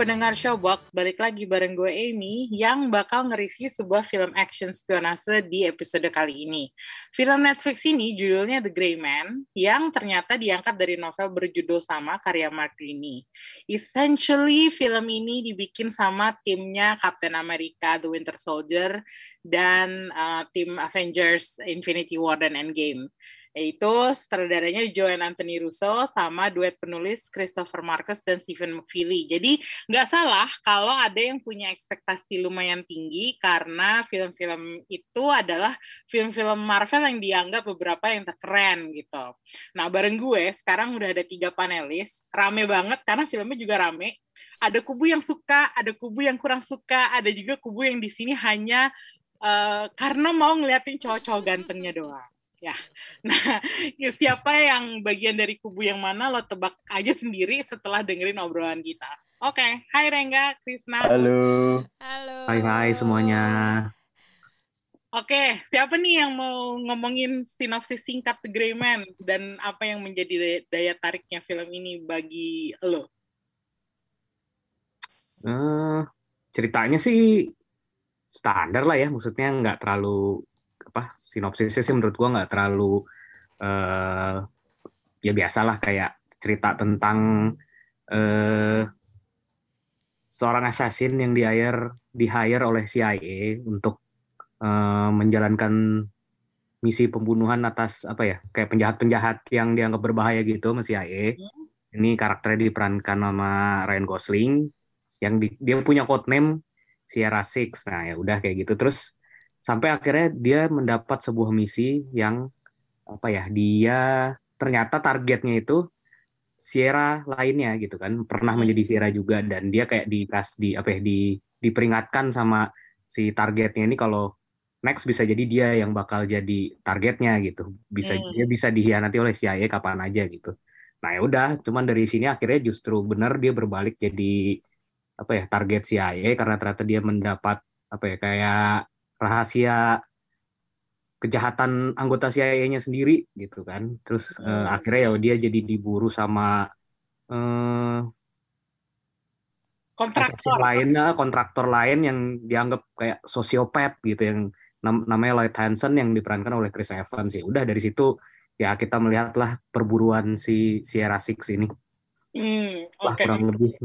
Pendengar Showbox, balik lagi bareng gue Amy yang bakal nge-review sebuah film action spionase di episode kali ini. Film Netflix ini judulnya The Gray Man yang ternyata diangkat dari novel berjudul sama karya Mark Greaney. Essentially film ini dibikin sama timnya Captain America, The Winter Soldier, dan uh, tim Avengers Infinity War dan Endgame yaitu sutradaranya Joanne Anthony Russo sama duet penulis Christopher Marcus dan Stephen McFeely. Jadi nggak salah kalau ada yang punya ekspektasi lumayan tinggi karena film-film itu adalah film-film Marvel yang dianggap beberapa yang terkeren gitu. Nah bareng gue sekarang udah ada tiga panelis, rame banget karena filmnya juga rame. Ada kubu yang suka, ada kubu yang kurang suka, ada juga kubu yang di sini hanya uh, karena mau ngeliatin cowok-cowok gantengnya doang. Ya, nah siapa yang bagian dari kubu yang mana lo tebak aja sendiri setelah dengerin obrolan kita. Oke, okay. hai Rengga, Krisna. Halo. Halo. Hai hai semuanya. Oke, okay. siapa nih yang mau ngomongin sinopsis singkat The Grey Man dan apa yang menjadi daya, daya tariknya film ini bagi lo? Uh, ceritanya sih standar lah ya, maksudnya nggak terlalu apa sinopsisnya sih menurut gua nggak terlalu uh, ya biasalah kayak cerita tentang uh, seorang assassin yang di hire di hire oleh CIA untuk uh, menjalankan misi pembunuhan atas apa ya kayak penjahat-penjahat yang dianggap berbahaya gitu sama CIA. Ini karakternya diperankan sama Ryan Gosling yang di, dia punya code name Sierra Six. Nah ya udah kayak gitu terus sampai akhirnya dia mendapat sebuah misi yang apa ya dia ternyata targetnya itu Sierra lainnya gitu kan pernah hmm. menjadi Sierra juga dan dia kayak dikas di apa ya di diperingatkan sama si targetnya ini kalau next bisa jadi dia yang bakal jadi targetnya gitu bisa hmm. dia bisa dihianati oleh CIA kapan aja gitu nah ya udah cuman dari sini akhirnya justru benar dia berbalik jadi apa ya target CIA karena ternyata dia mendapat apa ya kayak rahasia kejahatan anggota CIA-nya sendiri gitu kan. Terus hmm. uh, akhirnya ya dia jadi diburu sama uh, kontraktor lainnya, kontraktor lain yang dianggap kayak sosiopat gitu yang nam namanya Lloyd Hansen yang diperankan oleh Chris Evans sih. Udah dari situ ya kita melihatlah perburuan si Sierra Six ini. Hmm, okay. kurang lebih.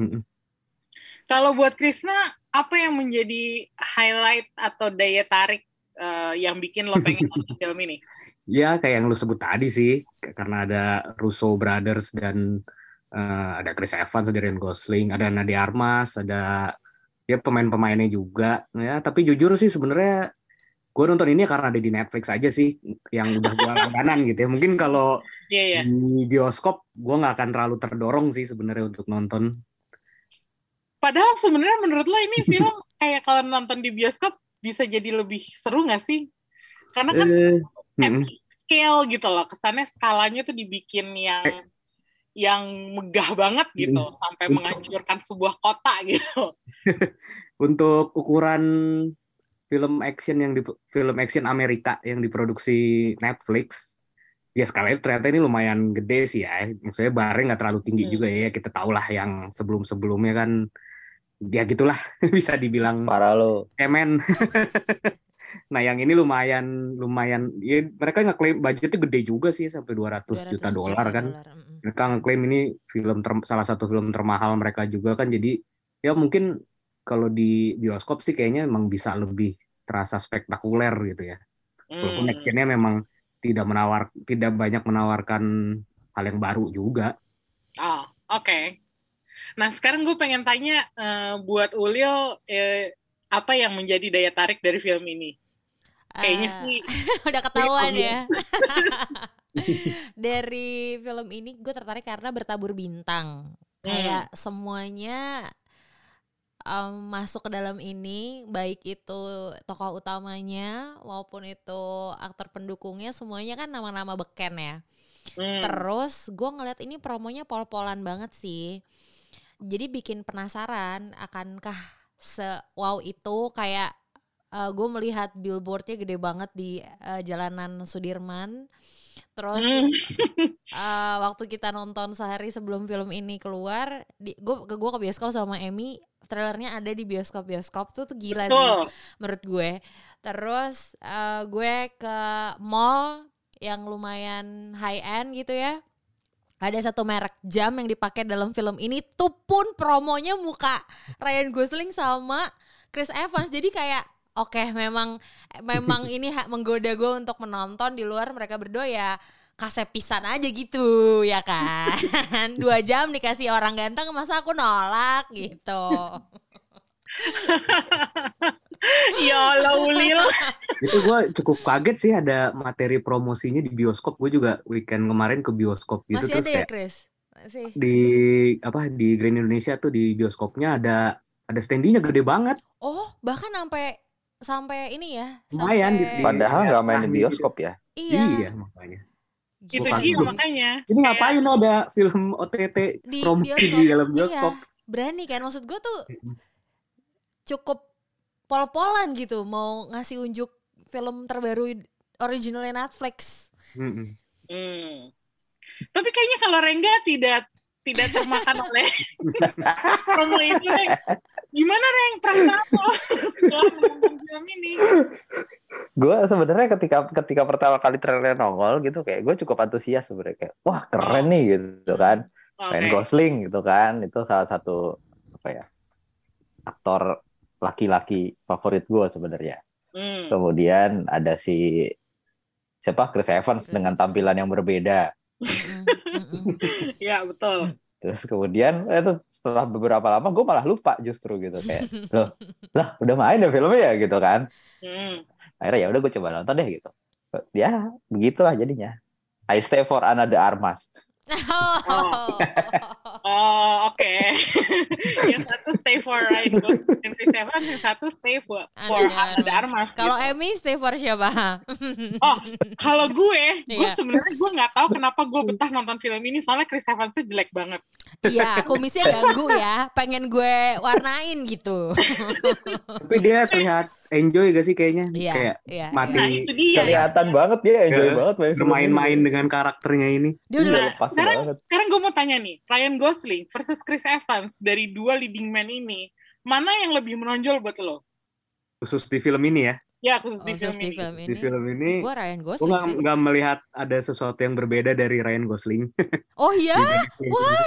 Kalau buat Krisna apa yang menjadi highlight atau daya tarik uh, yang bikin lo pengen nonton film ini? Ya kayak yang lo sebut tadi sih, karena ada Russo Brothers dan uh, ada Chris Evans, ada Ryan Gosling, ada Nadia Armas, ada ya pemain-pemainnya juga. Ya tapi jujur sih sebenarnya gue nonton ini karena ada di Netflix aja sih, yang udah gue langganan gitu ya. Mungkin kalau yeah, yeah. di bioskop gue nggak akan terlalu terdorong sih sebenarnya untuk nonton. Padahal sebenarnya menurut lo ini film kayak kalau nonton di bioskop bisa jadi lebih seru nggak sih? Karena kan uh, epic scale gitu loh, kesannya skalanya tuh dibikin yang eh. yang megah banget gitu, hmm. sampai Untuk... menghancurkan sebuah kota gitu. Untuk ukuran film action yang di film action Amerika yang diproduksi Netflix, ya sekali ternyata ini lumayan gede sih ya. Maksudnya bareng nggak terlalu tinggi hmm. juga ya. Kita tahu lah yang sebelum-sebelumnya kan ya gitulah bisa dibilang parah lo emen nah yang ini lumayan lumayan ya mereka ngeklaim budgetnya gede juga sih sampai 200, 200 juta dolar kan dolar. mereka ngeklaim ini film ter, salah satu film termahal mereka juga kan jadi ya mungkin kalau di bioskop sih kayaknya emang bisa lebih terasa spektakuler gitu ya walaupun hmm. actionnya memang tidak menawar tidak banyak menawarkan hal yang baru juga oh oke okay. Nah, sekarang gue pengen tanya uh, buat Ulil eh, apa yang menjadi daya tarik dari film ini? Kayaknya uh, sih udah ketahuan ya. dari film ini gue tertarik karena bertabur bintang. Hmm. Kayak semuanya um, masuk ke dalam ini, baik itu tokoh utamanya maupun itu aktor pendukungnya, semuanya kan nama-nama beken ya. Hmm. Terus gue ngeliat ini promonya pol-polan banget sih. Jadi bikin penasaran akankah se wow itu kayak gue melihat billboardnya gede banget di eh, jalanan Sudirman. Terus Hmm. eh, waktu kita nonton sehari sebelum film ini keluar, gue gue ke bioskop sama Emmy, trailernya ada di bioskop-bioskop tuh tuh gila sih Betul. menurut gue. Terus eh, gue ke mall yang lumayan high end gitu ya. Ada satu merek jam yang dipakai dalam film ini tuh pun promonya muka Ryan Gosling sama Chris Evans. Jadi kayak oke memang memang ini menggoda gue untuk menonton di luar mereka berdua ya kasepisan aja gitu ya kan. Dua jam dikasih orang ganteng masa aku nolak gitu. ya Allah Ulil. Itu gue cukup kaget sih ada materi promosinya di bioskop. Gue juga weekend kemarin ke bioskop gitu Masih terus ada ya kayak Chris? Masih. di apa di Grand Indonesia tuh di bioskopnya ada ada standinya gede banget. Oh, bahkan sampai sampai ini ya. Lumayan sampai- di- Padahal Iya, nggak main di gitu. bioskop ya. Iya. Iya makanya. Itu Bukan dia film. makanya. Ini ngapain ada film OTT Di promosi bioskop. di dalam bioskop? Iya, berani kan maksud gue tuh cukup pol-polan gitu mau ngasih unjuk film terbaru originalnya Netflix. Hmm. Tapi kayaknya kalau Rengga tidak tidak termakan oleh promo itu, Reng. Gimana Reng perasaan lo setelah menonton film ini? Gue sebenarnya ketika ketika pertama kali trailer nongol gitu kayak gue cukup antusias sebenarnya kayak wah keren nih gitu kan. Oke. Ryan Gosling gitu kan itu salah satu apa ya aktor laki-laki favorit gue sebenarnya. Hmm. Kemudian ada si siapa Chris Evans Chris dengan tampilan yang berbeda. Ya betul. Terus kemudian eh, itu setelah beberapa lama gue malah lupa justru gitu kayak loh lah udah main ya filmnya ya gitu kan. Hmm. Akhirnya ya udah gue coba nonton deh gitu. Ya begitulah jadinya. I stay for another armas. Oh. Oh, oke. yang satu stay for Ryan Gosling dan Chris Evans, yang satu stay for, for Ana Ana de Armas. Kalau gitu. Emmy stay for siapa? Oh, kalau gue, gue Iya. sebenarnya gue nggak tahu kenapa gue betah nonton film ini soalnya Chris Evans jelek banget. Iya, kumisnya ganggu ya. Pengen gue warnain gitu. Tapi dia terlihat enjoy gak sih kayaknya? Iya, Kayak iya. mati Nah itu dia. Kelihatan banget dia enjoy Ya, banget bermain-main dengan karakternya ini. Dia udah Iya, Nah, lepas sekarang- banget. Sekarang gue mau tanya nih, Ryan Gosling versus Chris Evans dari dua leading man ini, mana yang lebih menonjol buat lo? Khusus di film ini ya. Ya khusus di khusus film di ini. film Di ini. film ini Gue Ryan gue Gosling nggak sih. nggak melihat ada sesuatu yang berbeda dari Ryan Gosling. Oh iya,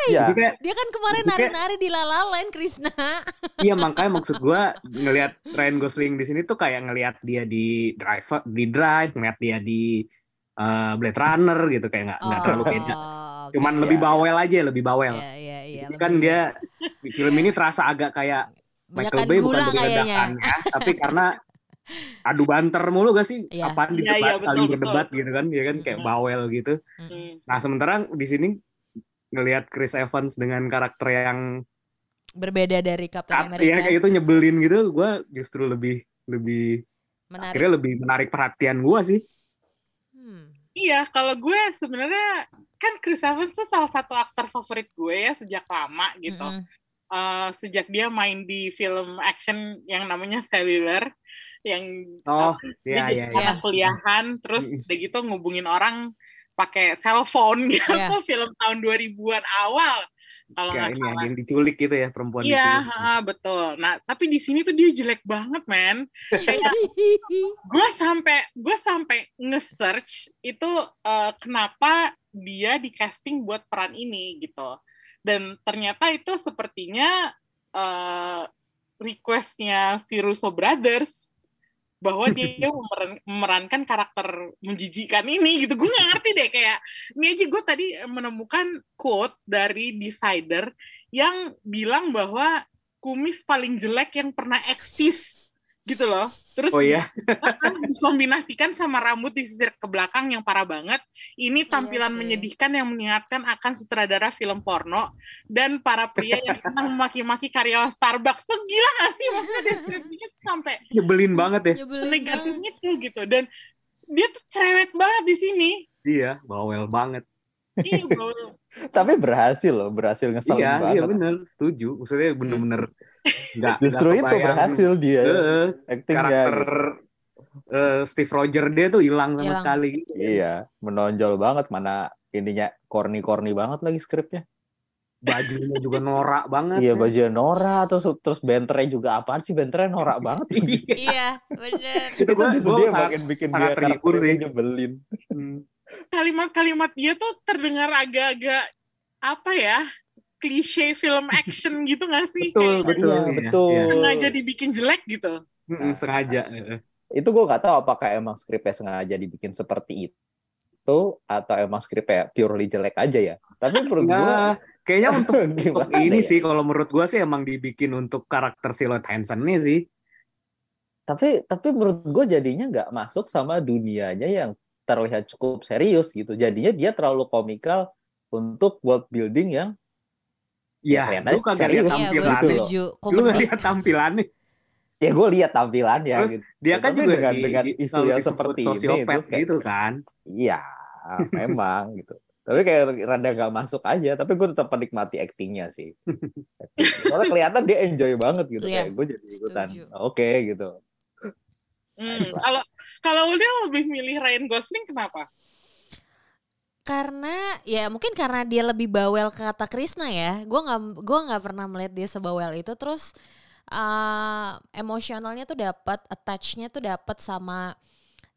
Iya. Jadi kayak dia kan kemarin nari-nari di La La Land, Krisna. iya makanya maksud gue ngelihat Ryan Gosling di sini tuh kayak ngelihat dia di Drive, di Drive, ngelihat dia di uh, Blade Runner gitu kayak nggak nggak terlalu beda. Oh. Cuman Iya. lebih bawel aja, lebih bawel. Iya, iya, iya. Jadi kan dia di film ini terasa agak kayak Michael Bay bukan kayaknya. ledakannya, tapi karena adu banter mulu gak sih? Iya. Apaan di Iya, debat, iya, betul, saling betul. berdebat gitu kan, ya kan kayak Mm. bawel gitu. Hmm. Nah sementara di sini ngelihat Chris Evans dengan karakter yang Berbeda dari Captain ya America. kayak itu nyebelin gitu, gue justru lebih lebih Menarik. akhirnya lebih menarik perhatian gue sih. Hmm. Iya, kalau gue sebenarnya kan Chris Evans tuh salah satu aktor favorit gue ya sejak lama gitu. Mm-mm. Eh, sejak dia main di film action yang namanya Cellular, yang Oh, iya iya. anak iya. kuliahan, terus udah gitu ngubungin orang pakai cellphone gitu, Iya. film tahun 2000-an awal. Kalau Kayak nggak ini ya, yang diculik gitu ya perempuan Iya, ha, betul. Nah, tapi di sini tuh dia jelek banget, men. Kayak gue sampai gue sampai nge-search itu eh, kenapa dia di casting buat peran ini gitu. Dan ternyata itu sepertinya eh, requestnya si Russo Brothers bahwa dia memeran- memerankan karakter menjijikan ini gitu. Gue nggak ngerti deh kayak ini aja gue tadi menemukan quote dari Decider yang bilang bahwa kumis paling jelek yang pernah eksis gitu loh. Terus Oh iya, dikombinasikan sama rambut disisir ke belakang yang parah banget. Ini tampilan sih. menyedihkan yang mengingatkan akan sutradara film porno dan para pria yang senang memaki-maki karyawan Starbucks tuh gila gak sih maksudnya deskripsinya tuh sampai nyebelin banget ya. Nyebelin negatif banget. itu gitu dan dia tuh cerewet banget di sini. Iya, bawel banget. Iya, bro. Tapi berhasil loh, berhasil ngeselin iya banget. iya bener setuju maksudnya bener-bener nggak Justru itu berhasil dia Heeh, actingnya. karakter eh, Steve Roger dia tuh hilang sama Hilang. sekali Iya, menonjol banget mana ininya corny-corny banget lagi skripnya. bajunya juga norak banget Iya, ya. baju Nora terus terus benternya juga apaan sih benternya norak banget. iya bener itu gua, itu gua dia sangat- makin bikin sangat dia terhibur sih. nyebelin. Hmm. Kalimat-kalimat dia tuh terdengar agak-agak apa ya? klise film action gitu gak sih? betul Kayak betul Iya, iya, betul. iya. sengaja dibikin jelek gitu. Mm-mm, sengaja heeh. Itu gue nggak tahu apakah emang skripnya sengaja dibikin seperti itu atau emang skripnya purely jelek aja ya. Tapi menurut gue Nah, kayaknya untuk, untuk ini ya? sih kalau menurut gua sih emang dibikin untuk karakter si Lloyd Hansen nih sih tapi tapi menurut gue jadinya nggak masuk sama dunianya yang terlihat cukup serius gitu. Jadinya dia terlalu komikal untuk world building yang Iya, kelihatannya lu kagak lihat gue gitu tampilannya. loh. setuju Lu nggak lihat tampilannya. ya gue lihat tampilannya Terus gitu. Dia Ya, kan juga dengan- di- dengan isu yang seperti ini, sosiopat terus kayak- gitu kan. Iya, memang gitu. Tapi kayak rada nggak masuk aja. Tapi gue tetap menikmati aktingnya sih. Soalnya kelihatan dia enjoy banget gitu. Iya, Kayak gue jadi ikutan. Oke gitu. Hmm. Kalau kalau udah lebih milih Ryan Gosling kenapa? karena ya mungkin karena dia lebih bawel ke kata Krisna ya gue nggak gua nggak pernah melihat dia sebawel itu terus eh, emosionalnya tuh dapat attachnya tuh dapat sama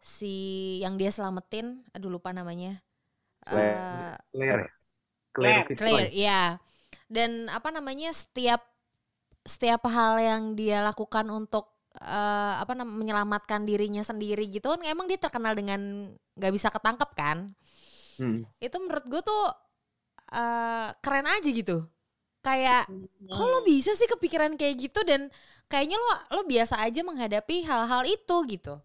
si yang dia selamatin aduh lupa namanya Claire. Claire. Claire Fitzroy. Claire iya dan apa namanya setiap setiap hal yang dia lakukan untuk eh, apa namanya menyelamatkan dirinya sendiri gitu kan emang dia terkenal dengan nggak bisa ketangkep kan Hmm. itu menurut gue tuh eh, keren aja gitu kayak kok lo bisa sih kepikiran kayak gitu dan kayaknya lo lo biasa aja menghadapi hal-hal itu gitu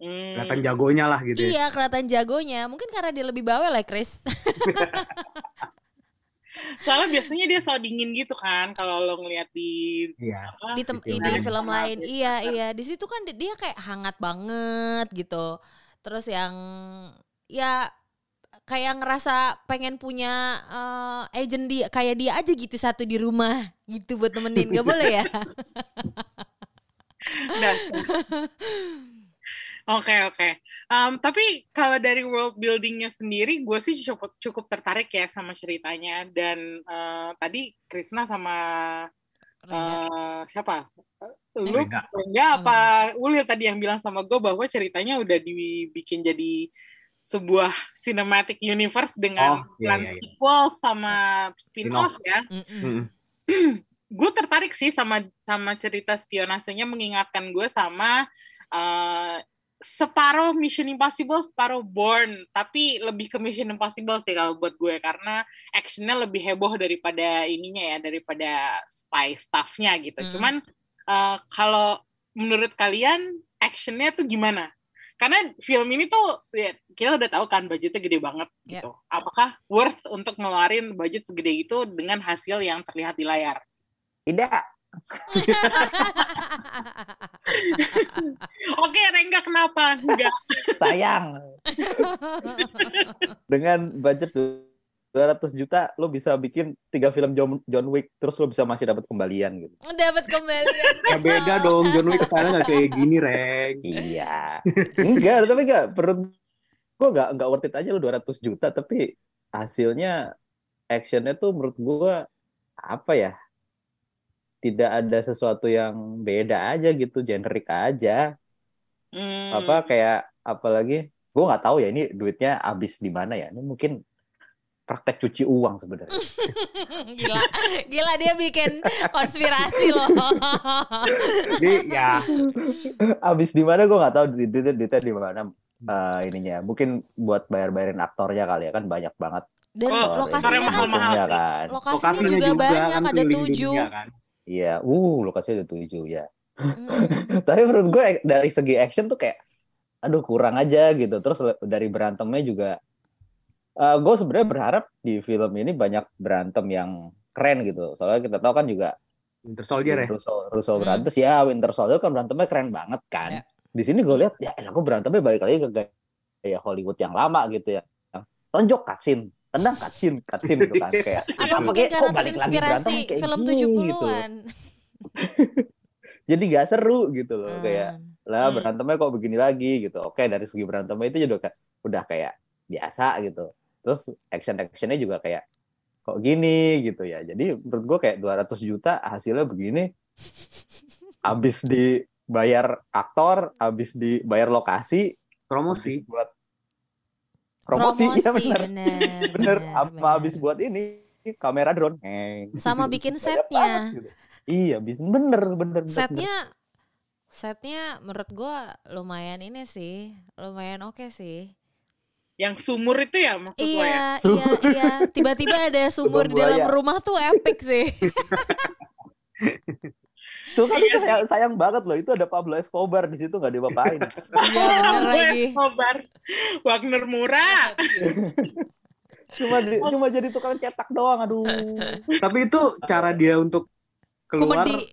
Hmm. Kelihatan jagonya lah gitu ya. iya kelihatan jagonya mungkin karena dia lebih bawel ya Chris Soalnya biasanya dia so dingin gitu kan kalau lo ngeliat di Iya. apa, di, tem- Di di film film lain. lain iya iya. Di situ kan di- dia kayak hangat banget gitu. Terus yang ya kayak ngerasa pengen punya eh, agent dia kayak dia aja gitu satu di rumah gitu buat temenin gak boleh ya Oke oke. Em, tapi kalau dari world buildingnya sendiri, gue sih cukup cukup tertarik ya sama ceritanya. Dan eh, tadi Krisna sama eh, siapa? Lu Rengga. Rengga apa Ulil tadi yang bilang sama gue bahwa ceritanya udah dibikin jadi sebuah cinematic universe dengan Oh, iya, plan iya, iya. sequel sama spin-off ya gue tertarik sih sama sama cerita spionasenya mengingatkan gue sama eh, separuh Mission Impossible, separuh Born, tapi lebih ke Mission Impossible sih kalau buat gue karena actionnya lebih heboh daripada ininya ya, daripada spy stuffnya gitu. Mm. Cuman eh, kalau menurut kalian actionnya tuh gimana? Karena film ini tuh ya, kita udah tahu kan budgetnya gede banget Ya. gitu. Apakah worth untuk ngeluarin budget segede itu dengan hasil yang terlihat di layar? Tidak. Oke, Rengga kenapa? Enggak. Sayang. Dengan budget 200 juta lo bisa bikin tiga film John, John Wick terus lo bisa masih dapat kembalian gitu. dapat kembalian Ya beda dong, John Wick sekarang nggak kayak gini, Reng. Iya. enggak, tapi enggak perut gua enggak enggak worth it aja lo 200 juta tapi hasilnya actionnya tuh menurut gua apa ya? Tidak ada sesuatu yang beda aja gitu, generik aja. Hmm. Apa kayak apalagi gua nggak tahu ya ini duitnya habis di mana ya. Ini mungkin praktek cuci uang sebenarnya. gila gila dia bikin konspirasi loh Jadi ya Habis di mana gua nggak tahu duit- duitnya duitnya di mana eh, ininya. Mungkin buat bayar-bayarin aktornya kali ya kan banyak banget. dan Oh, lokasinya kan kan. lokasinya, lokasinya juga, banyak kan ada tujuh kan. Iya, uh lokasinya ada tujuh ya. Mm. Tapi menurut gue dari segi action tuh kayak, aduh kurang aja gitu. Terus dari berantemnya juga, eh gue sebenarnya berharap di film ini banyak berantem yang keren gitu. Soalnya kita tahu kan juga Winter Soldier ya. Russo, Russo Hmm. berantem ya Winter Soldier kan berantemnya keren banget kan. Ya. Di sini gue lihat ya gue berantemnya balik lagi ke gaya Hollywood yang lama gitu ya. Yang tonjok cutscene, tendang cutscene cutscene gitu kan kayak Apa mungkin kayak, karena balik lagi terinspirasi berantem kayak film gini, 70-an. jadi gak seru gitu loh kayak Hmm. lah Hmm. berantemnya kok begini lagi? Gitu. Oke dari segi berantemnya itu juga kayak udah kayak biasa gitu. Terus action actionnya juga kayak kok gini? Gitu ya. Jadi menurut gue kayak 200 juta hasilnya begini habis dibayar aktor habis dibayar lokasi promosi. buat promosi, ya bener bener, bener apa bener. habis buat ini kamera drone Heng. Sama bikin setnya. gitu. iya bis bener bener bener, bener. Setnya setnya menurut gua lumayan ini sih, lumayan oke sih. Yang sumur itu ya maksud ya? Iya, iya, iya. Tiba-tiba ada sumur di dalam rumah tuh epic sih. Tuh kan itu sayang, sayang banget loh itu ada Pablo Escobar di situ nggak diapa-apain Iya bener Gue lagi. Escobar. Wagner murah. cuma di- cuma jadi tukang cetak doang aduh tapi itu cara dia untuk keluar Komedi.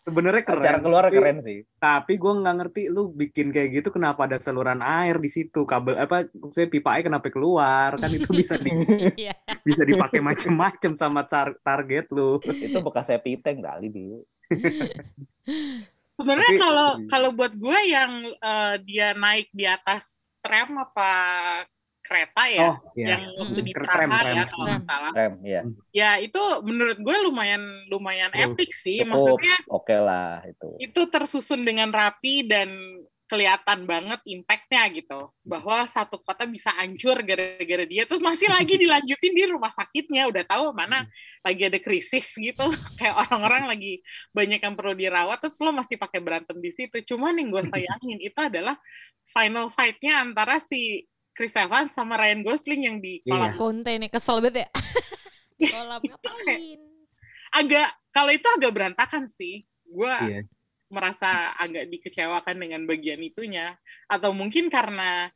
sebenarnya keren cara keluar Tapi- keren sih tapi gue nggak ngerti lu bikin kayak gitu kenapa ada saluran air di situ kabel apa maksudnya pipa air kenapa keluar kan itu bisa di, Iya. bisa dipakai macem-macem sama tar- target lu itu bekas happy tank kali di Sebenarnya Tapi- kalau kalau buat gue yang eh, dia naik di atas tram apa kereta ya, oh iya yang waktu Mm-mm. di Tram, Praha tram. ya kalau nggak salah. rem ya Ya itu menurut gue lumayan lumayan Betul. epic sih. Cukup. Maksudnya oke lah itu itu tersusun dengan rapi dan kelihatan banget impactnya gitu bahwa satu kota bisa hancur gara-gara dia terus masih lagi dilanjutin di rumah sakitnya udah tahu mana lagi ada krisis gitu kayak orang-orang lagi banyak yang perlu dirawat terus lo masih pakai berantem di situ cuman yang gue sayangin itu adalah final fight-nya antara si Chris Evans sama Ryan Gosling yang di Iya. kolam Fontaine kesel banget ya. Kolam ngapain? agak kalau itu agak berantakan sih gue Iya. Merasa agak dikecewakan dengan bagian itunya. Atau mungkin karena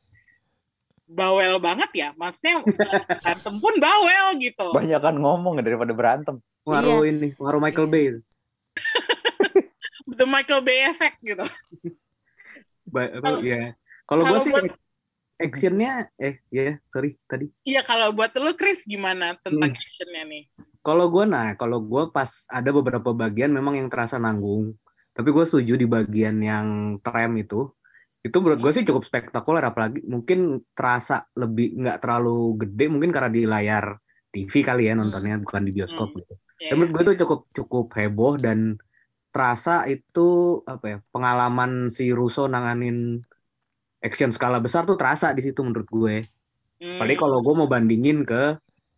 bawel banget ya maksudnya berantem pun bawel gitu. Banyakan ngomong daripada berantem. Pengaruh ini pengaruh Michael Bay. The Michael Bay effect gitu. Ba- apa, Kalau- ya kalau gue kalau sih buat- actionnya eh ya sorry tadi. Iya kalau buat lo Chris gimana tentang Hmm. actionnya nih? Kalau gue nah, kalau gue pas ada beberapa bagian memang yang terasa nanggung. Tapi gue setuju di bagian yang tram itu, itu menurut gue sih cukup spektakuler. Apalagi mungkin terasa lebih nggak terlalu gede, mungkin karena di layar TV kali ya nontonnya, bukan di bioskop Hmm. gitu. Ya, Tapi menurut gue itu cukup cukup heboh dan terasa itu apa ya pengalaman si Russo nanganin action skala besar tuh terasa di situ menurut gue. hmm, Apalagi kalau gue mau bandingin ke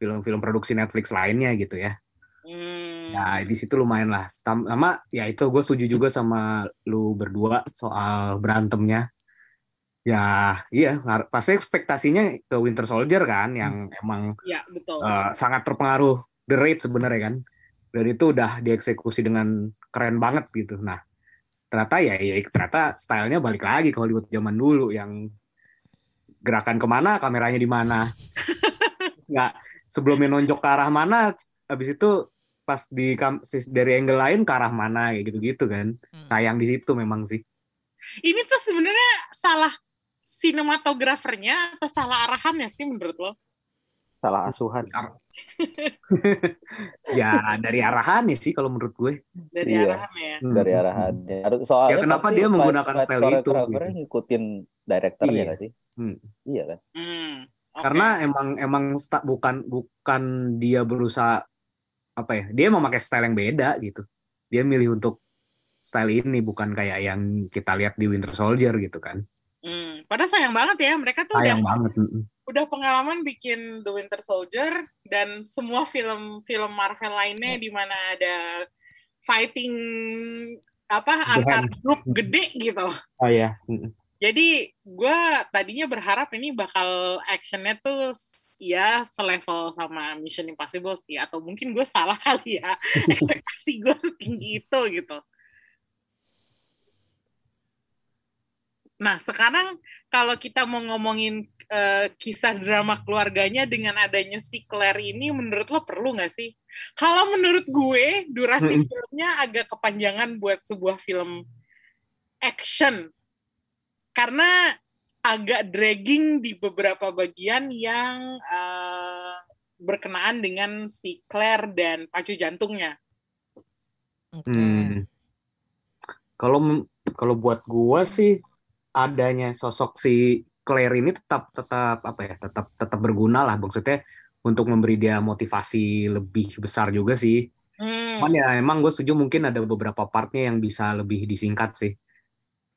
film-film produksi Netflix lainnya gitu ya. hmm, Ya di situ lumayan lah. Sama ya itu gue setuju juga sama lu berdua soal berantemnya. Ya iya pasti ekspektasinya ke Winter Soldier kan yang emang ya betul eh, sangat terpengaruh The Raid sebenarnya kan. Dan itu udah dieksekusi dengan keren banget gitu. Nah ternyata ya, ya ternyata stylenya balik lagi ke Hollywood zaman dulu yang gerakan ke mana kameranya di mana. Nggak sebelumnya nonjok ke arah mana, habis itu pas di dari angle lain ke arah mana kayak gitu-gitu kan. Hmm. Sayang di situ memang sih. ini tuh sebenarnya salah sinematografernya atau salah arahannya sih menurut lo salah asuhan Ya dari arahannya sih kalau menurut gue. dari Iya. arahannya ya Hmm. dari arahannya Harus- soalnya Ya, kenapa dia menggunakan fight- fight style itu, choreographer-nya ngikutin directornya Iya. sih Hmm. iya kan Hmm, oke. Karena emang emang bukan bukan dia berusaha apa ya? Dia mau pakai style yang beda gitu. Dia milih untuk style ini bukan kayak yang kita lihat di Winter Soldier gitu kan. Hmm, padahal sayang banget ya mereka tuh Sayang udah banget. udah pengalaman bikin The Winter Soldier dan semua film-film Marvel lainnya di mana ada fighting apa antar grup gede gitu. Oh ya. mm-mm. Jadi gue tadinya berharap ini bakal actionnya tuh ya selevel sama Mission Impossible sih atau mungkin gue salah kali ya ekspektasi gue setinggi itu gitu. Nah sekarang kalau kita mau ngomongin eh, kisah drama keluarganya dengan adanya si Claire ini menurut lo perlu nggak sih? Kalau menurut gue durasi Mm-mm. filmnya agak kepanjangan buat sebuah film action karena agak dragging di beberapa bagian yang eh, berkenaan dengan si Claire dan pacu jantungnya. Oke. Hmm. Kalau kalau buat gua sih adanya sosok si Claire ini tetap tetap apa ya tetap tetap berguna lah maksudnya untuk memberi dia motivasi lebih besar juga sih. Hmm. Cuman ya emang gue setuju mungkin ada beberapa partnya yang bisa lebih disingkat sih.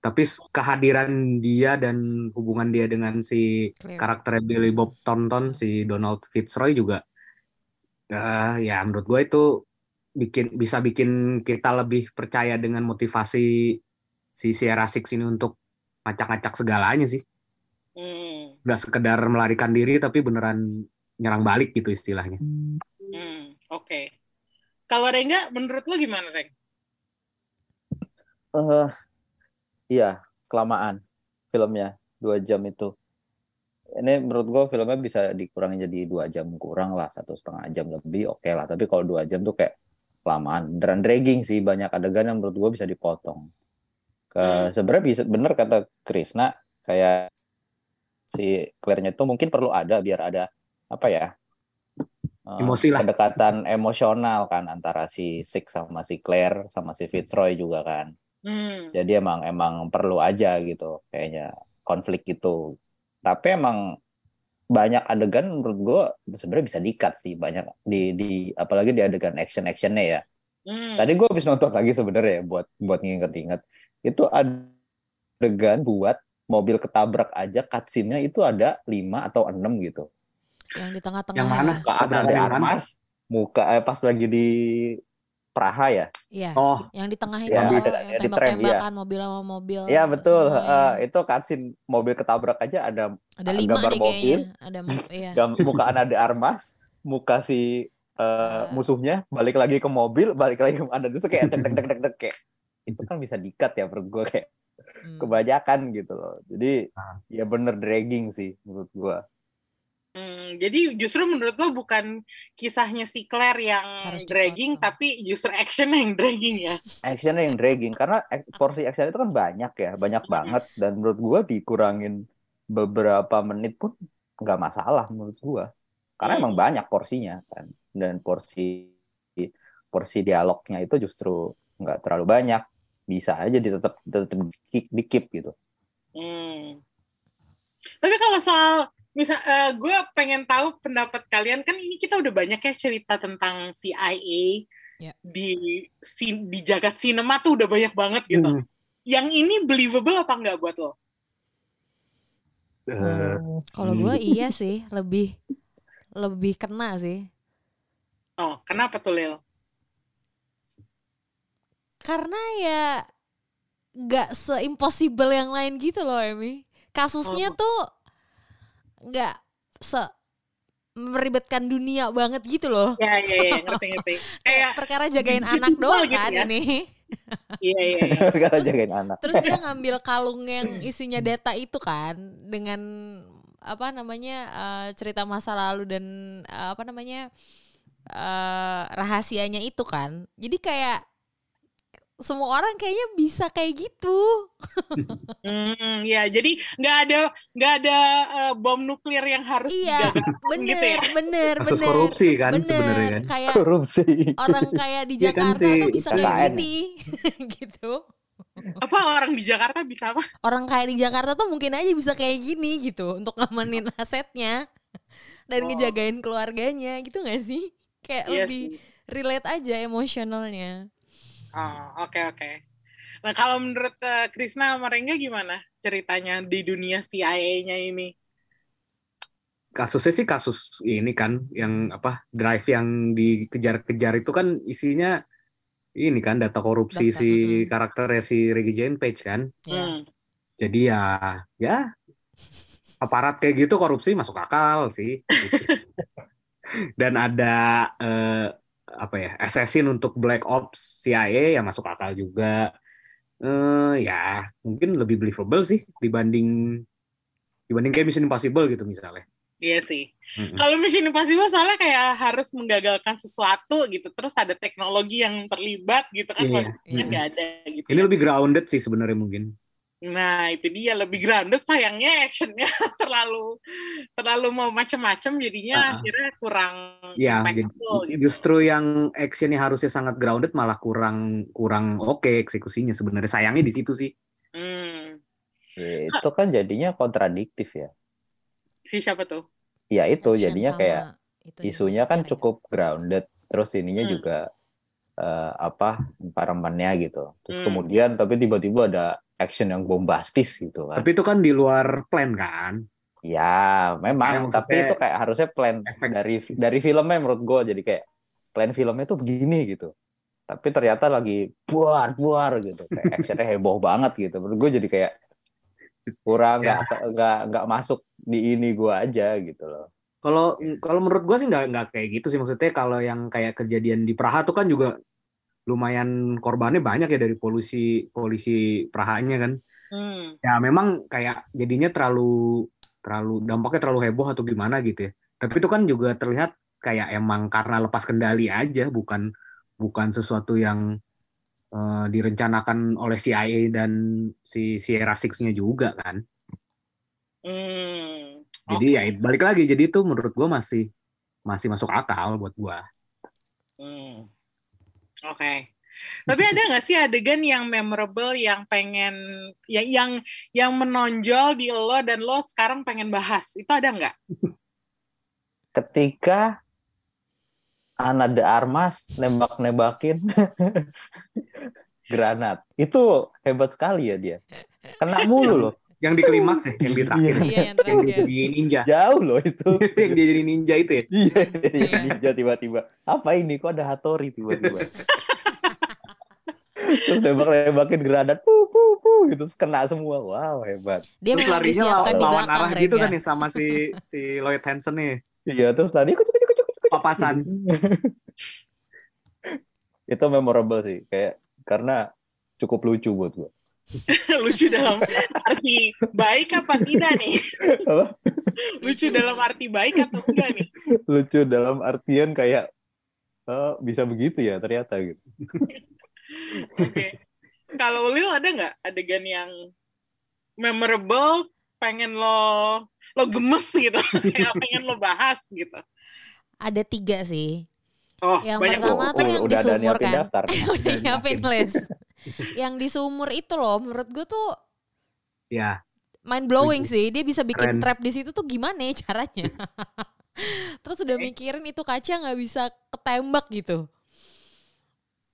Tapi kehadiran dia dan hubungan dia dengan si Clear. karakter Billy Bob Thornton si Donald Fitzroy juga eh, ya menurut gue itu bikin bisa bikin kita lebih percaya dengan motivasi si Sierra Six ini untuk ngacak-ngacak segalanya sih Hmm. nggak sekedar melarikan diri tapi beneran nyerang balik gitu istilahnya Hmm. Oke. Kalau Rengga, menurut lo gimana, Reng? Eh, iya, kelamaan filmnya dua jam itu. Ini menurut gua filmnya bisa dikurangin jadi dua jam kurang lah, satu setengah jam lebih oke lah. Tapi kalau dua jam tuh kayak kelamaan. Dan dragging sih banyak adegan yang menurut gua bisa dipotong. Ke, Hmm. Sebenarnya bisa bener kata Krisna kayak si Claire-nya tuh mungkin perlu ada biar ada apa ya? eh, Emosi lah. Kedekatan emosional kan antara si Six sama si Claire sama si Fitzroy juga kan. Hmm. Jadi emang emang perlu aja gitu kayaknya konflik itu. Tapi emang banyak adegan menurut gue sebenarnya bisa dikat sih banyak di di apalagi di adegan action actionnya ya. Hmm. Tadi gue habis nonton lagi sebenarnya ya, buat buat nginget-inget itu adegan buat mobil ketabrak aja cutscene-nya itu ada lima atau enam gitu. Yang di tengah-tengah. Yang mana? ya? Muka ada mana? Armas, muka eh, pas lagi di Praha ya. Iya. oh Yang di tengah itu Ya, loh, di- yang ya, di tram, tembak-tembakan mobil sama mobil. Iya betul. ya. Eh, itu cutscene mobil ketabrak aja ada Ada lima gambar deh mobil. kayaknya. Ada iya. muka ada Armas, muka si eh, musuhnya balik lagi ke mobil, balik lagi ke ada itu kayak deg deg deg deg deg kayak itu kan bisa dikat ya menurut gue kayak Hmm. kebanyakan gitu loh. Jadi Ah. ya bener dragging sih menurut gue. Hmm, jadi justru menurut lo bukan kisahnya si Claire yang Harus dragging, dipotong. tapi justru action yang dragging ya. Actionnya yang dragging karena porsi action itu kan banyak ya, banyak banget dan menurut gue dikurangin beberapa menit pun nggak masalah menurut gue. Karena Hmm. emang banyak porsinya kan dan porsi porsi dialognya itu justru nggak terlalu banyak. Bisa aja ditetap tetap di di keep gitu. Hmm. Tapi kalau soal misal gue pengen tahu pendapat kalian kan ini kita udah banyak ya cerita tentang CIA Ya. di si- di jagat sinema tuh udah banyak banget gitu. Hmm. Yang ini believable apa enggak buat lo? Eh, Kalau gue iya sih, lebih lebih kena sih. Oh, kenapa tuh Lil? Karena ya nggak se-impossible yang lain gitu loh, Emi. Kasusnya Oh. tuh nggak se meribetkan dunia banget gitu loh. Ya, ya, ya, ngerti ngerti. Kayak, Perkara jagain anak doang gitu kan ya. ini. iya, iya, iya. Karena jagain anak. Terus dia ngambil kalung yang isinya data itu kan dengan apa namanya eh, cerita masa lalu dan eh, apa namanya eh, rahasianya itu kan. Jadi kayak semua orang kayaknya bisa kayak gitu. Hmm, ya, jadi nggak ada nggak ada eh, bom nuklir yang harus Iya, digagalkan bener, gitu ya. bener, kasus bener. korupsi kan bener. sebenarnya kan Kayak Korupsi. orang kayak di Iya kan Jakarta si tuh bisa kayak KKN. gini, gitu. Apa orang di Jakarta bisa apa? Orang kayak di Jakarta tuh mungkin aja bisa kayak gini gitu untuk ngamanin asetnya dan Oh. ngejagain keluarganya gitu gak sih? Kayak Iya lebih relate aja emosionalnya. Oh, oke oke. Nah, kalau menurut eh, Krisna sama Rengga gimana ceritanya di dunia CIA-nya ini? kasusnya sih kasus ini kan yang apa drive yang dikejar-kejar itu kan isinya ini kan data korupsi Daftar, si mm-mm. karakternya si Reggie Jane Page kan Ya. Hmm. jadi ya ya aparat kayak gitu korupsi masuk akal sih gitu. dan ada eh, apa ya assassin untuk Black Ops CIA ya masuk akal juga eh ya mungkin lebih believable sih dibanding dibanding kayak Mission Impossible gitu misalnya Iya sih. Mm-mm. Kalau Mission Impossible soalnya kayak harus menggagalkan sesuatu gitu, terus ada teknologi yang terlibat gitu kan, ini Iya. nggak ada gitu. Ini ya. lebih grounded sih sebenarnya mungkin. Nah, itu dia lebih grounded sayangnya actionnya terlalu terlalu mau macam-macam jadinya Ah. akhirnya kurang Ya, jadi gitu. justru yang actionnya harusnya sangat grounded malah kurang kurang oke eksekusinya sebenarnya sayangnya di situ sih. Hmm. Ya, itu kan jadinya kontradiktif ya. Si siapa tuh? Ya itu Action jadinya kayak itu isunya kan cukup grounded, terus ininya Hmm. juga eh, apa environment-nya gitu. Terus Hmm. kemudian tapi tiba-tiba ada action yang bombastis gitu kan. Tapi itu kan di luar plan kan. Ya, Ya, memang. maksudnya tapi itu kayak harusnya plan efek. dari dari filmnya menurut gue jadi kayak plan filmnya tuh begini gitu. Tapi ternyata lagi buar buar gitu, kayak actionnya heboh banget gitu. Menurut gue jadi kayak kurang Ya. nggak nggak nggak masuk di ini gue aja gitu loh. Kalau kalau menurut gua sih nggak nggak kayak gitu sih maksudnya kalau yang kayak kejadian di Praha tuh kan juga lumayan korbannya banyak ya dari polusi polusi Prahanya kan. Hmm. Ya memang kayak jadinya terlalu terlalu dampaknya terlalu heboh atau gimana gitu ya. Tapi itu kan juga terlihat kayak emang karena lepas kendali aja bukan bukan sesuatu yang eh, direncanakan oleh CIA dan si Sierra Six-nya juga kan. Hmm. Jadi ya balik lagi jadi itu menurut gua masih masih masuk akal buat gua. Hmm. Oke. Tapi ada nggak sih adegan yang memorable yang pengen yang yang yang menonjol di lo dan lo sekarang pengen bahas? Itu ada nggak? Ketika Ana de Armas nembak-nembakin granat, itu hebat sekali ya dia. Kena mulu loh, Yang di klimaks ya, yang di terakhir. Iya, yang yang dia terakhir. jadi ninja. jauh loh itu. yang dia jadi ninja itu ya. Iya, Iya. ninja tiba-tiba. Apa ini? Kok ada Hattori tiba-tiba? Terus nembak-nembakin granat, pu pu pu gitu, kena semua. Wow, hebat. Dia Terus larinya lawan, di lawan arah gitu kan ya sama si si Lloyd Hansen nih. Iya, terus tadi kucuk, kucuk, kucuk, kucuk. Papasan. itu memorable sih, kayak karena cukup lucu buat gua. Lucu dalam arti baik apa tidak nih? Apa? Lucu dalam arti baik atau tidak nih? Lucu dalam artian kayak oh, bisa begitu ya ternyata gitu. Oke. Kalau Ulil ada nggak adegan yang memorable pengen lo lo gemes gitu, kayak pengen lo bahas gitu? Ada tiga sih. Oh, Yang pertama tuh yang udah ada di sumur nyiapin kan. daftar. Udah nyiapin list. yang di sumur itu loh menurut gue tuh Ya, mind blowing Setuju. sih. Dia bisa bikin Keren. trap di situ tuh gimana ya caranya? Terus udah mikirin itu kaca nggak bisa ketembak gitu.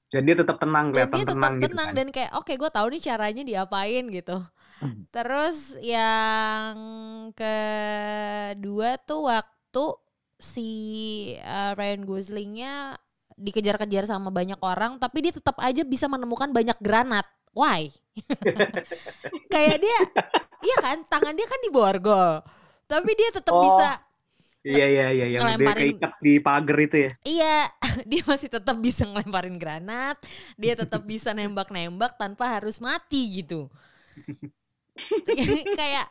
dan dia tetap tenang, Dan kelihatan dia tetap tenang, tenang, gitu kan. dan kayak oke gue tahu nih caranya diapain gitu. Hmm. Terus yang kedua tuh waktu si uh, Ryan Goslingnya dikejar-kejar sama banyak orang, tapi dia tetap aja bisa menemukan banyak granat. Why? kayak dia, iya kan, tangan dia kan di borgol, tapi dia tetap Oh. bisa Iya iya iya yang dia ngelemparin- keikat di pagar itu ya. Iya, dia masih tetap bisa ngelemparin granat, dia tetap bisa nembak-nembak tanpa harus mati gitu. kayak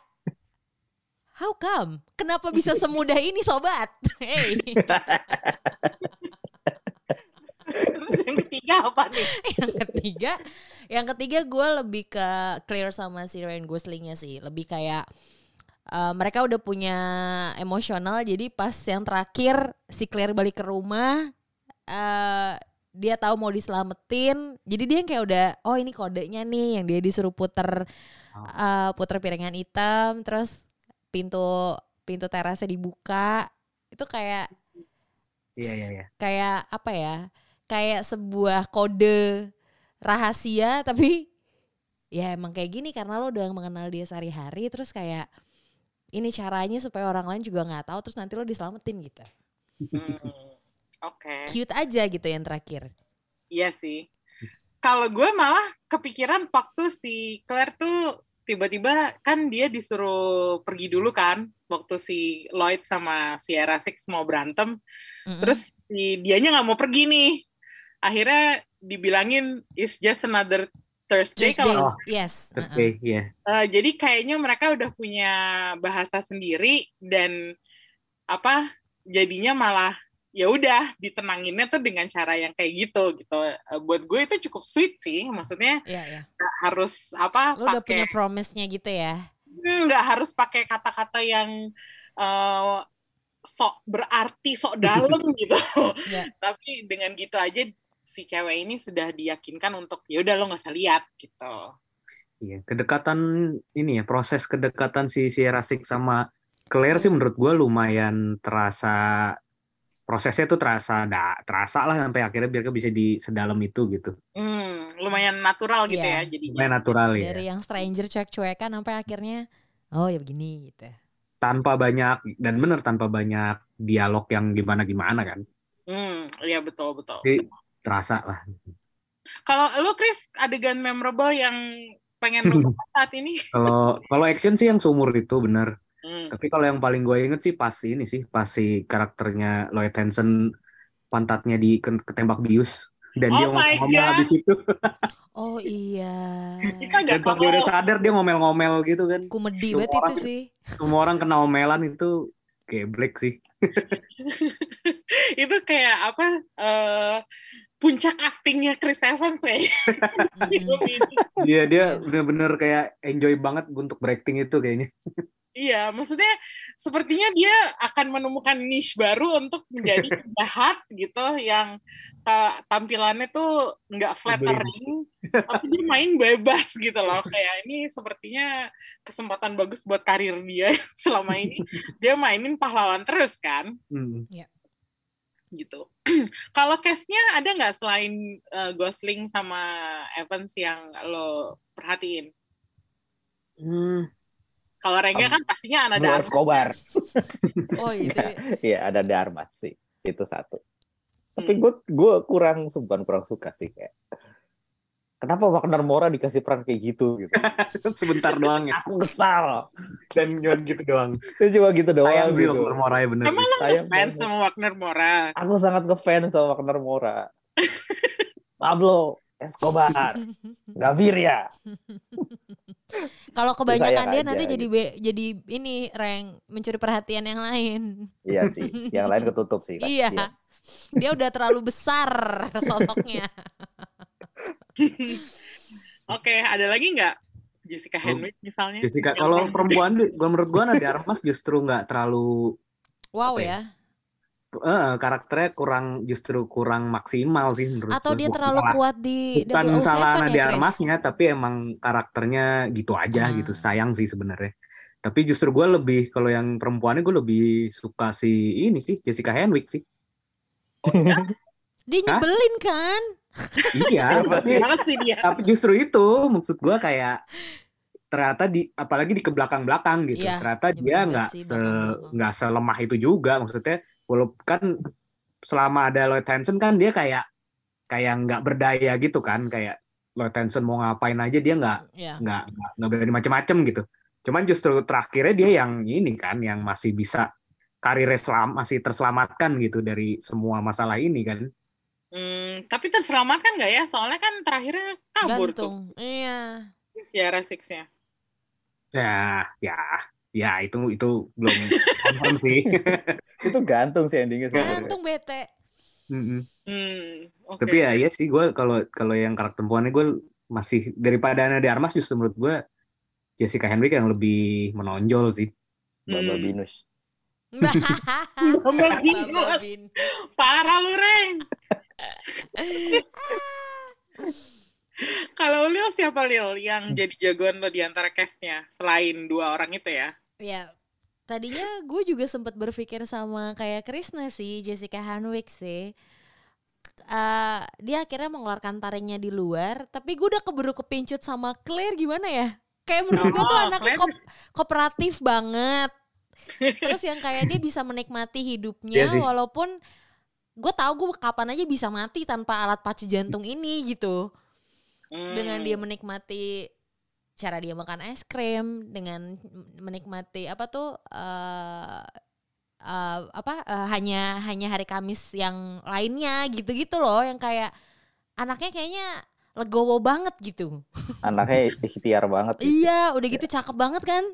How come? Kenapa bisa semudah ini sobat? Hey, Terus yang ketiga apa nih? yang ketiga, yang ketiga gue lebih ke clear sama si Ryan Goslingnya sih, lebih kayak eh, mereka udah punya emosional, jadi pas yang terakhir si Claire balik ke rumah, eh dia tahu mau diselamatin, jadi dia yang kayak udah, oh ini kodenya nih, yang dia disuruh puter eh, puter piringan hitam, terus pintu pintu terasnya dibuka, itu kayak Iya iya iya. kayak apa ya kayak sebuah kode rahasia tapi ya emang kayak gini karena lo udah mengenal dia sehari-hari terus kayak ini caranya supaya orang lain juga nggak tahu terus nanti lo diselamatin gitu Hmm, Oke. cute aja gitu yang terakhir Iya sih. Kalau gue malah kepikiran waktu si Claire tuh tiba-tiba kan dia disuruh pergi dulu kan waktu si Lloyd sama Sierra Six mau berantem Mm-mm. terus si dianya nggak mau pergi nih akhirnya dibilangin it's just another Thursday, Tuesday kalau Oh. yes uh-uh. kayak iya. Eh, jadi kayaknya mereka udah punya bahasa sendiri dan apa jadinya malah ya udah ditenanginnya tuh dengan cara yang kayak gitu gitu Eh, buat gue itu cukup sweet sih maksudnya Iya, iya. nggak harus apa Lu udah pakai punya promise-nya gitu ya. Hmm, nggak harus pakai kata-kata yang eh, sok berarti sok dalam gitu Iya. tapi dengan gitu aja si cewek ini sudah diyakinkan untuk ya udah lo nggak usah lihat gitu Iya, kedekatan ini ya, proses kedekatan si Sierra Six sama Claire sih menurut gue lumayan terasa prosesnya tuh terasa da, terasa lah sampai akhirnya biar bisa di sedalam itu gitu. Hmm, lumayan natural gitu Iya. ya jadinya Lumayan natural ya. Dari yang stranger cuek-cuekan sampai akhirnya oh ya begini gitu. Tanpa banyak dan bener tanpa banyak dialog yang gimana-gimana kan. Hmm, iya betul betul. Jadi terasa lah. Kalau lu Chris adegan memorable yang pengen lu saat ini? Kalau kalau action sih yang seumur itu bener. Hmm. Tapi kalau yang paling gue inget sih pas ini sih, pas si karakternya Lloyd Hansen pantatnya di ke- ketembak bius dan dia Oh my ngomel habis itu. Oh iya. Dan pas dia udah sadar dia ngomel-ngomel gitu kan. Kumedi banget itu sih. Semua orang kena omelan itu geblek sih. itu kayak apa? eh puncak aktingnya Chris Evans ya. ini. Iya dia bener-bener kayak enjoy banget untuk berakting itu kayaknya. Iya, maksudnya sepertinya dia akan menemukan niche baru untuk menjadi penjahat gitu yang ta- tampilannya tuh nggak flattering, tapi dia main bebas gitu loh. Kayak ini sepertinya kesempatan bagus buat karir dia selama ini. Dia mainin pahlawan terus kan, Hmm. Gitu. Kalau case-nya ada nggak selain eh, Gosling sama Evans yang lo perhatiin? Hmm. Kalau Rengga kan pastinya Blue Darma. Escobar. Oh itu. Iya, ada Darmas sih. Itu satu. Hmm. Tapi gue gue kurang bukan kurang suka sih kayak. Kenapa Wagner Mora dikasih peran kayak gitu gitu. Sebentar doang ya. Aku kesal. Dan cuma gitu doang. Itu cuma gitu doang Sayang sih gitu. Dr. Morai bener. Emang lo ngefans sama Wagner Mora? Aku sangat ngefans sama Wagner Mora. Pablo Escobar, Gaviria. Kalau kebanyakan dia aja nanti jadi gitu. be- jadi ini rank mencuri perhatian yang lain. Iya sih, yang lain ketutup sih. Iya. kasihan. Dia udah terlalu besar sosoknya. Oke, ada lagi nggak? Jessica Henwick misalnya? Jessica, kalau perempuan, gua menurut gua Nadia Armas justru nggak terlalu Wow ya? ya. eh, karakternya kurang justru kurang maksimal sih menurut Atau gua. dia Bukan terlalu salah- kuat di bukan WO7 salah ya, Nadia? Armasnya tapi emang karakternya gitu aja Ah. gitu sayang sih sebenarnya tapi justru gue lebih kalau yang perempuannya gue lebih suka si ini sih Jessica Henwick sih Oh, iya? Dia Hah? nyebelin kan? Iya tapi dia. tapi justru itu maksud gue kayak ternyata di apalagi di ke belakang belakang gitu Iya, ternyata dia nggak se nggak selemah itu juga maksudnya walaupun kan selama ada Lloyd Hansen kan dia kayak kayak nggak berdaya gitu kan kayak Lloyd Hansen mau ngapain aja dia nggak Ya. nggak nggak nggak berani macem-macem gitu cuman justru terakhirnya dia yang ini kan yang masih bisa karirnya selam, masih terselamatkan gitu dari semua masalah ini kan Hmm, tapi terselamatkan nggak ya? Soalnya kan terakhirnya kabur tuh Gantung. Iya. sejarah Six-nya. ya ya ya itu itu belum confirm sih Itu gantung sih endingnya sebenarnya. Gantung bete. Mm-mm. Hmm, oke. Tapi ya iya sih gue kalau kalau yang karakter perempuannya gue masih daripada Ana de Armas justru menurut gue Jessica Henwick yang lebih menonjol sih. Baba Hmm. Binus. Baba Binus. Parah lu, Reng. Kalau Lil siapa Lil yang jadi jagoan lo di antara cast-nya selain dua orang itu ya? Ya, tadinya gue juga sempat berpikir sama kayak Krisna sih, Jessica Henwick sih. Eh, dia akhirnya mengeluarkan taringnya di luar, tapi gue udah keburu kepincut sama Claire gimana ya? Kayak menurut gue tuh Oh, anaknya ko- kooperatif banget. Terus yang kayak dia bisa menikmati hidupnya Iya sih. Gue tahu gue kapan aja bisa mati tanpa alat pacu jantung ini gitu Hmm. dengan dia menikmati cara dia makan es krim dengan menikmati apa tuh eh eh, apa eh, hanya hanya hari Kamis yang lainnya gitu-gitu loh yang kayak anaknya kayaknya legowo banget gitu Anaknya ikhtiar banget. gitu. iya udah gitu cakep banget kan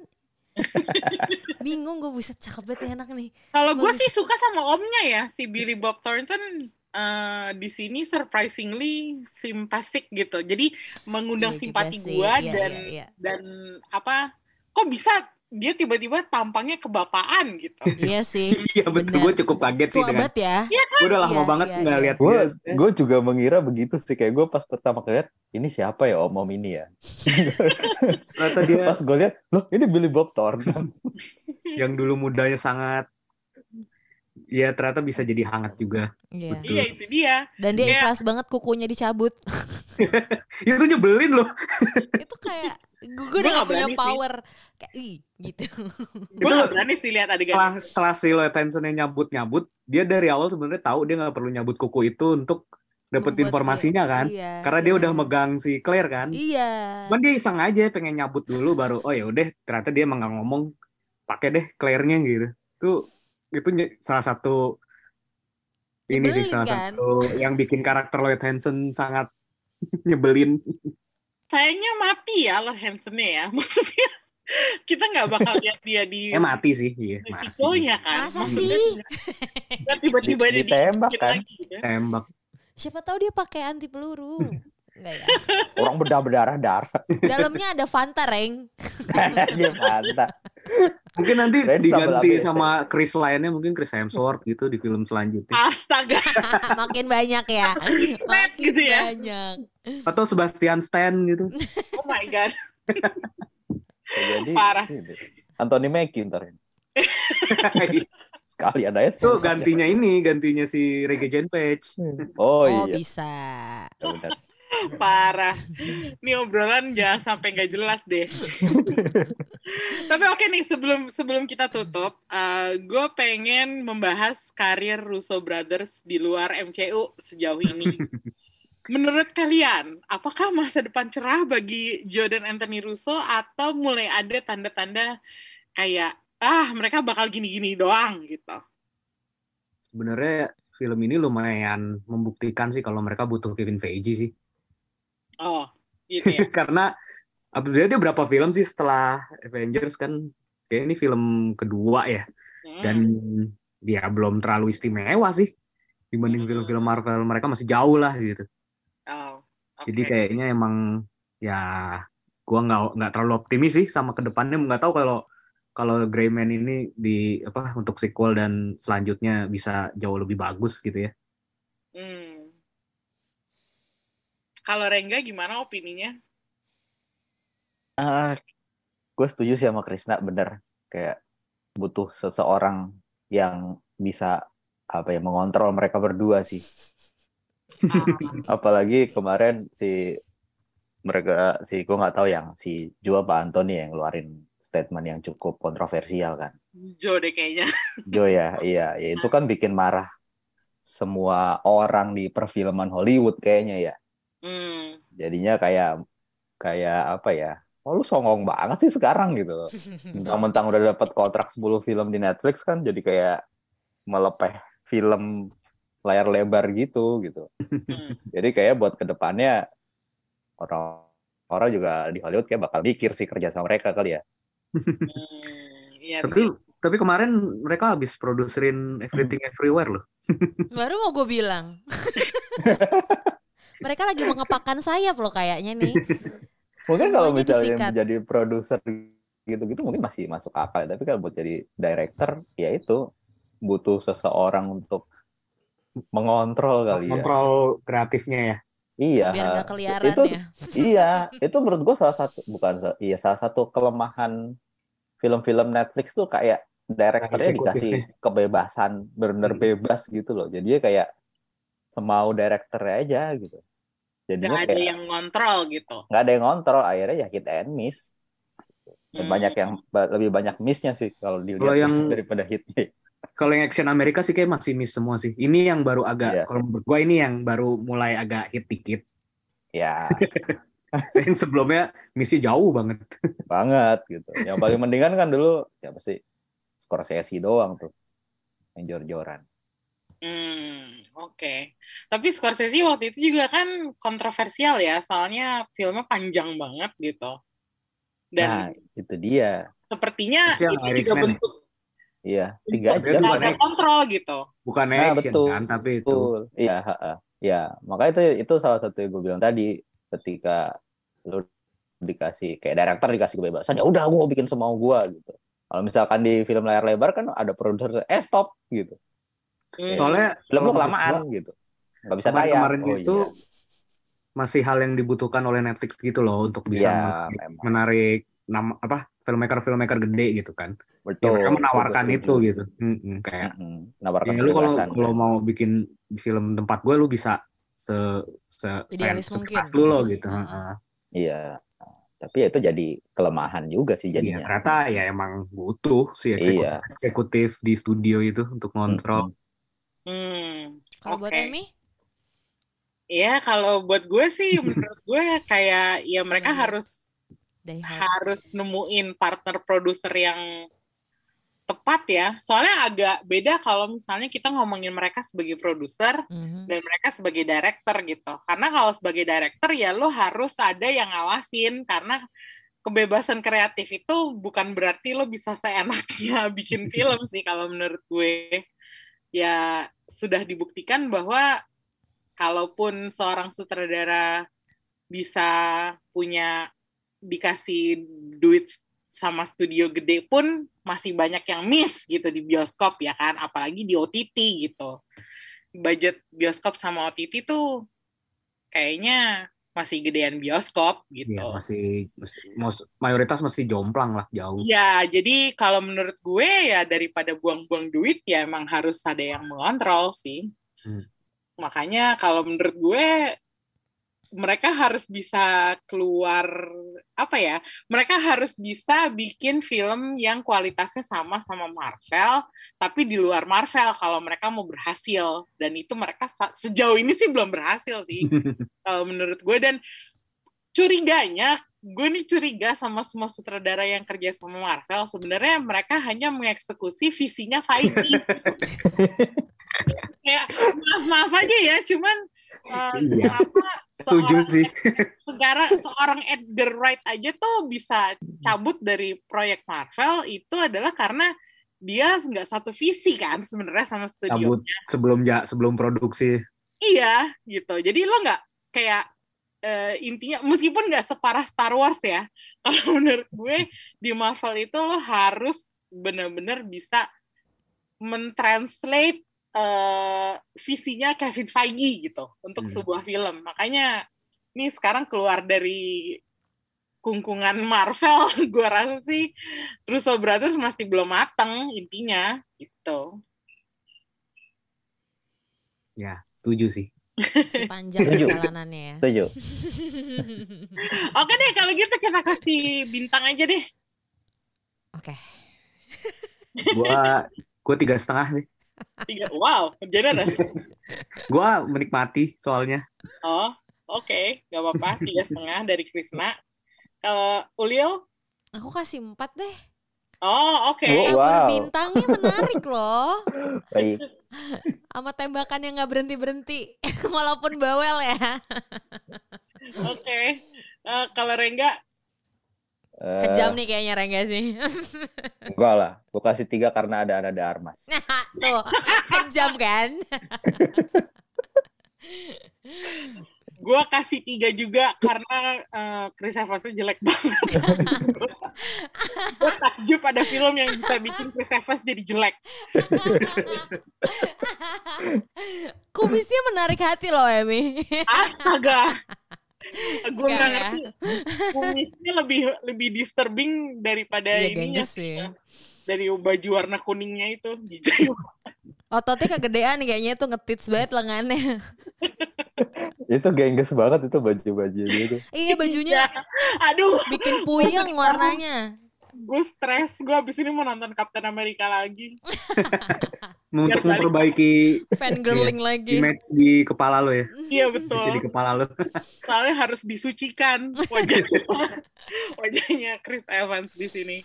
Bingung gue buset cakep banget nih anak nih. Kalau gue sih suka sama omnya ya, si Billy Bob Thornton eh, di sini surprisingly simpatik gitu. Jadi mengundang Iya simpati gue iya, dan iya, iya. dan apa? Kok bisa dia tiba-tiba tampangnya kebapaan gitu? Iya sih. Iya betul, Benar. gue cukup kaget sih dengan. banget ya. Gue udah lama Iya, banget iya, nggak iya. lihat gue dia. gue juga mengira begitu sih kayak gue pas pertama kali lihat ini siapa ya om om ini ya Ternyata dia pas gue lihat loh ini Billy Bob Thornton yang dulu mudanya sangat ya ternyata bisa jadi hangat juga. Iya. Betul. Iya itu dia. Dan dia Iya. ikhlas banget kukunya dicabut. Itu nyebelin loh. itu kayak gue udah gak punya berani sih. power kayak ih gitu. Gue gak berani sih lihat adegan. setelah setelah si Lloyd Hansen-nya nyabut-nyabut, dia dari awal sebenarnya tahu dia nggak perlu nyabut kuku itu untuk dapet Membuat informasinya dia- kan. Iya, Karena dia udah benar. megang si Claire kan. Iya. Cuman dia iseng aja pengen nyabut dulu baru oh ya udah ternyata dia emang nggak ngomong pakai deh Claire-nya gitu. Itu itu salah satu ini sih Nyebelin salah kan? satu yang bikin karakter Lloyd Hansen sangat nyebelin. Sayangnya mati ya Lord Hansen-nya ya. Maksudnya kita nggak bakal lihat dia di Eh mati sih, iya. mati. risikonya kan. Masa Maksudnya sih? tiba-tiba Di- dia ditembak kan? lagi gitu. Tembak. Siapa tahu dia pakai anti peluru. Enggak ya. orang bedah berdarah darah Dalamnya ada Fanta, Reng. dia mantap Mungkin nanti sambal diganti ABC. sama Chris lainnya mungkin Chris Hemsworth gitu di film selanjutnya. Astaga. Makin banyak ya. Makin gitu ya. banyak. Atau Sebastian Stan gitu. Oh my god. jadi Parah. ini, Anthony Mackie ntar ini. sekali ada ya Itu gantinya ini, gantinya si Reggae Jane Page. oh, Oh, iya bisa. benar. Parah. Ini obrolan jangan sampai nggak jelas deh. Tapi oke nih sebelum sebelum kita tutup, gue pengen membahas karir Russo Brothers di luar MCU sejauh ini. Menurut kalian, apakah masa depan cerah bagi Jordan Anthony Russo atau mulai ada tanda-tanda kayak ah mereka bakal gini-gini doang gitu? Sebenarnya film ini lumayan membuktikan sih kalau mereka butuh Kevin Feige sih. Oh, gitu ya. Karena sebenarnya dia berapa film sih setelah Avengers kan? Kayak ini film kedua ya. Hmm. Dan dia belum terlalu istimewa sih dibanding Hmm. film-film Marvel mereka masih jauh lah gitu. Oh, Jadi oke. kayaknya emang ya gua nggak nggak terlalu optimis sih sama ke depannya nggak tahu kalau kalau Greyman ini di apa untuk sequel dan selanjutnya bisa jauh lebih bagus gitu ya. Hmm. Kalau Rengga gimana opininya? Ah, gue setuju sih sama Krisna bener. Kayak butuh seseorang yang bisa apa ya mengontrol mereka berdua sih. Ah, apalagi kemarin si mereka si gue nggak tahu yang si Joe apa Anthony yang ngeluarin statement yang cukup kontroversial kan. Joe deh kayaknya. Joe ya iya. Ya itu kan bikin marah semua orang di perfilman Hollywood kayaknya ya Hmm. jadinya kayak kayak apa ya oh lu songong banget sih sekarang gitu loh mentang-mentang udah dapat kontrak 10 film di Netflix kan jadi kayak melepeh film layar lebar gitu gitu Hmm. jadi kayak buat ke depannya orang orang juga di Hollywood kayak bakal mikir sih kerja sama mereka kali ya Hmm. Iya Tapi tapi kemarin mereka habis produserin Everything Everywhere loh. Baru mau gue bilang. Mereka lagi mengepakkan sayap loh kayaknya nih. mungkin kalau misalnya disikat. menjadi produser gitu-gitu mungkin masih masuk akal tapi kalau buat jadi director ya itu butuh seseorang untuk mengontrol kali ya Kontrol kreatifnya ya. iya Biar gak keliaran itu ya. iya itu menurut gue salah satu bukan iya salah satu kelemahan film-film Netflix tuh kayak direkturnya dikasih kebebasan benar-benar Hmm. bebas gitu loh jadinya kayak semau direkturnya aja gitu Gak jadinya ada kayak yang ngontrol gitu. nggak ada yang ngontrol akhirnya ya hit and miss Hmm. banyak yang lebih banyak missnya sih kalau dilihat Kalau yang- daripada hitnya Kalau yang action Amerika sih kayak masih miss semua sih. Ini yang baru agak Iya. kalau menurut gua ini yang baru mulai agak hit dikit. ya yang sebelumnya missnya jauh banget. banget gitu yang paling mendingan kan dulu siapa sih Scorsese doang tuh yang jor-joran Hmm, oke. Tapi Scorsese waktu itu juga kan kontroversial ya, soalnya filmnya panjang banget gitu. nah Dan itu dia sepertinya Itu yang itu juga Irishman. bentuk Iya, tiga bentuk Dia jam. bukan ada kontrol gitu. Bukan Nah, action betul. kan, tapi itu. Betul. Iya, ha-ha. ya. Makanya itu itu salah satu yang gue bilang tadi ketika lu dikasih kayak director dikasih kebebasan, ya udah gue mau bikin semau gue gitu. Kalau misalkan di film layar lebar kan ada produser, eh stop gitu. Hmm. Soalnya kalau kelamaan menurut gitu. Nggak bisa tayang. kemarin-kemarin Oh, itu iya. masih hal yang dibutuhkan oleh Netflix gitu loh untuk bisa Iya, menarik, memang. menarik nama apa filmmaker-filmmaker gede gitu kan. Ya, Betul. mereka menawarkan Betul, itu setuju. gitu. Mm-mm, kayak. Nawarkan ya lu kalau kalau mau bikin film tempat gue lu bisa se se Idealis se- lu lo gitu. Hmm. Heeh. Iya. Tapi ya itu jadi kelemahan juga sih Iya, jadinya. ternyata ya emang butuh si eksekutif, Iya. eksekutif di studio itu untuk ngontrol. Hmm. Kalau buat Oke. Emmy? Ya kalau buat gue sih menurut gue kayak ya mereka harus harus nemuin partner produser yang tepat ya. Soalnya agak beda kalau misalnya kita ngomongin mereka sebagai produser Mhm. dan mereka sebagai director gitu. Karena kalau sebagai director ya lo harus ada yang ngawasin karena kebebasan kreatif itu bukan berarti lo bisa seenaknya bikin film sih kalau menurut gue. Ya sudah dibuktikan bahwa kalaupun seorang sutradara bisa punya dikasih duit sama studio gede pun masih banyak yang miss gitu di bioskop ya kan? Apalagi di OTT gitu. Budget bioskop sama OTT tuh kayaknya masih gedean bioskop gitu Iya, masih, masih mayoritas masih jomplang lah jauh. Ya, jadi kalau menurut gue ya daripada buang-buang duit ya emang harus ada yang mengontrol sih. Hmm. Makanya kalau menurut gue mereka harus bisa keluar apa ya? Mereka harus bisa bikin film yang kualitasnya sama sama Marvel, tapi di luar Marvel kalau mereka mau berhasil. Dan itu mereka sejauh ini sih belum berhasil sih kalau menurut gue dan curiganya gue nih curiga sama semua sutradara yang kerja sama Marvel sebenarnya mereka hanya mengeksekusi visinya Feige ya maaf maaf aja ya cuman uh, Iya. Setuju seorang, sih. sekarang seorang Edgar Wright aja tuh bisa cabut dari proyek Marvel itu adalah karena dia nggak satu visi kan sebenarnya sama studio Cabut sebelum ja, sebelum produksi. Iya, gitu. Jadi lo nggak kayak eh, intinya meskipun nggak separah Star Wars ya, kalau menurut gue di Marvel itu lo harus benar-benar bisa mentranslate eh, visinya Kevin Feige gitu untuk Hmm. sebuah film. Makanya ini sekarang keluar dari kungkungan Marvel, gue rasa sih Russo Brothers masih belum mateng intinya gitu. Ya, setuju sih. Masih panjang Setuju. perjalanannya ya. Setuju. Oke deh, kalau gitu kita kasih bintang aja deh. Oke. Gua gua tiga setengah nih. Tiga. Wow, generous. Gua menikmati soalnya. Oh, oke, nggak apa-apa. Tiga setengah dari Krisna. Kalau Ulil? Aku kasih empat deh. Oh, oke. Oh, Alur wow. bintangnya menarik loh. Baik. Sama tembakan yang nggak berhenti berhenti, walaupun bawel ya. Oke. Eh, kalau Rengga? Eh, Kejam nih kayaknya Rengga sih. Enggak lah. Gue kasih tiga karena ada Anada Armas. Tuh, kejam kan? Gua kasih tiga juga karena eh, Chris Evans jelek banget. Gue takjub ada film yang bisa bikin Chris Evans jadi jelek. Kumisnya menarik hati loh, Emi. Astaga. Gue Enggak nggak ya. ngerti. Kumisnya lebih lebih disturbing daripada Iya, ininya sih. dari baju warna kuningnya itu. Jijik. Ototnya kegedean kayaknya tuh ngetits banget lengannya. itu gengges banget itu baju-baju dia tuh. iya bajunya Aduh, bikin puyeng warnanya. Gue stres. Gue abis ini mau nonton Captain America lagi. Untuk memperbaiki Fangirling lagi. image di kepala lo ya. Iya Jadi betul. kepala lo. Soalnya harus disucikan wajahnya, wajahnya Chris Evans di sini.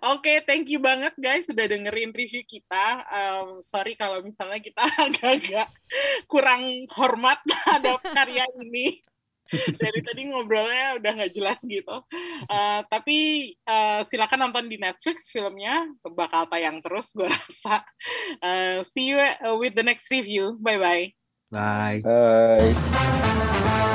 Oke, thank you banget guys sudah dengerin review kita. Um, sorry kalau misalnya kita agak-agak kurang hormat terhadap karya ini. Dari tadi ngobrolnya udah nggak jelas gitu. Uh, tapi uh, silakan nonton di Netflix filmnya, bakal tayang terus gue rasa. Uh, see you with the next review. Bye-bye. Bye. Bye.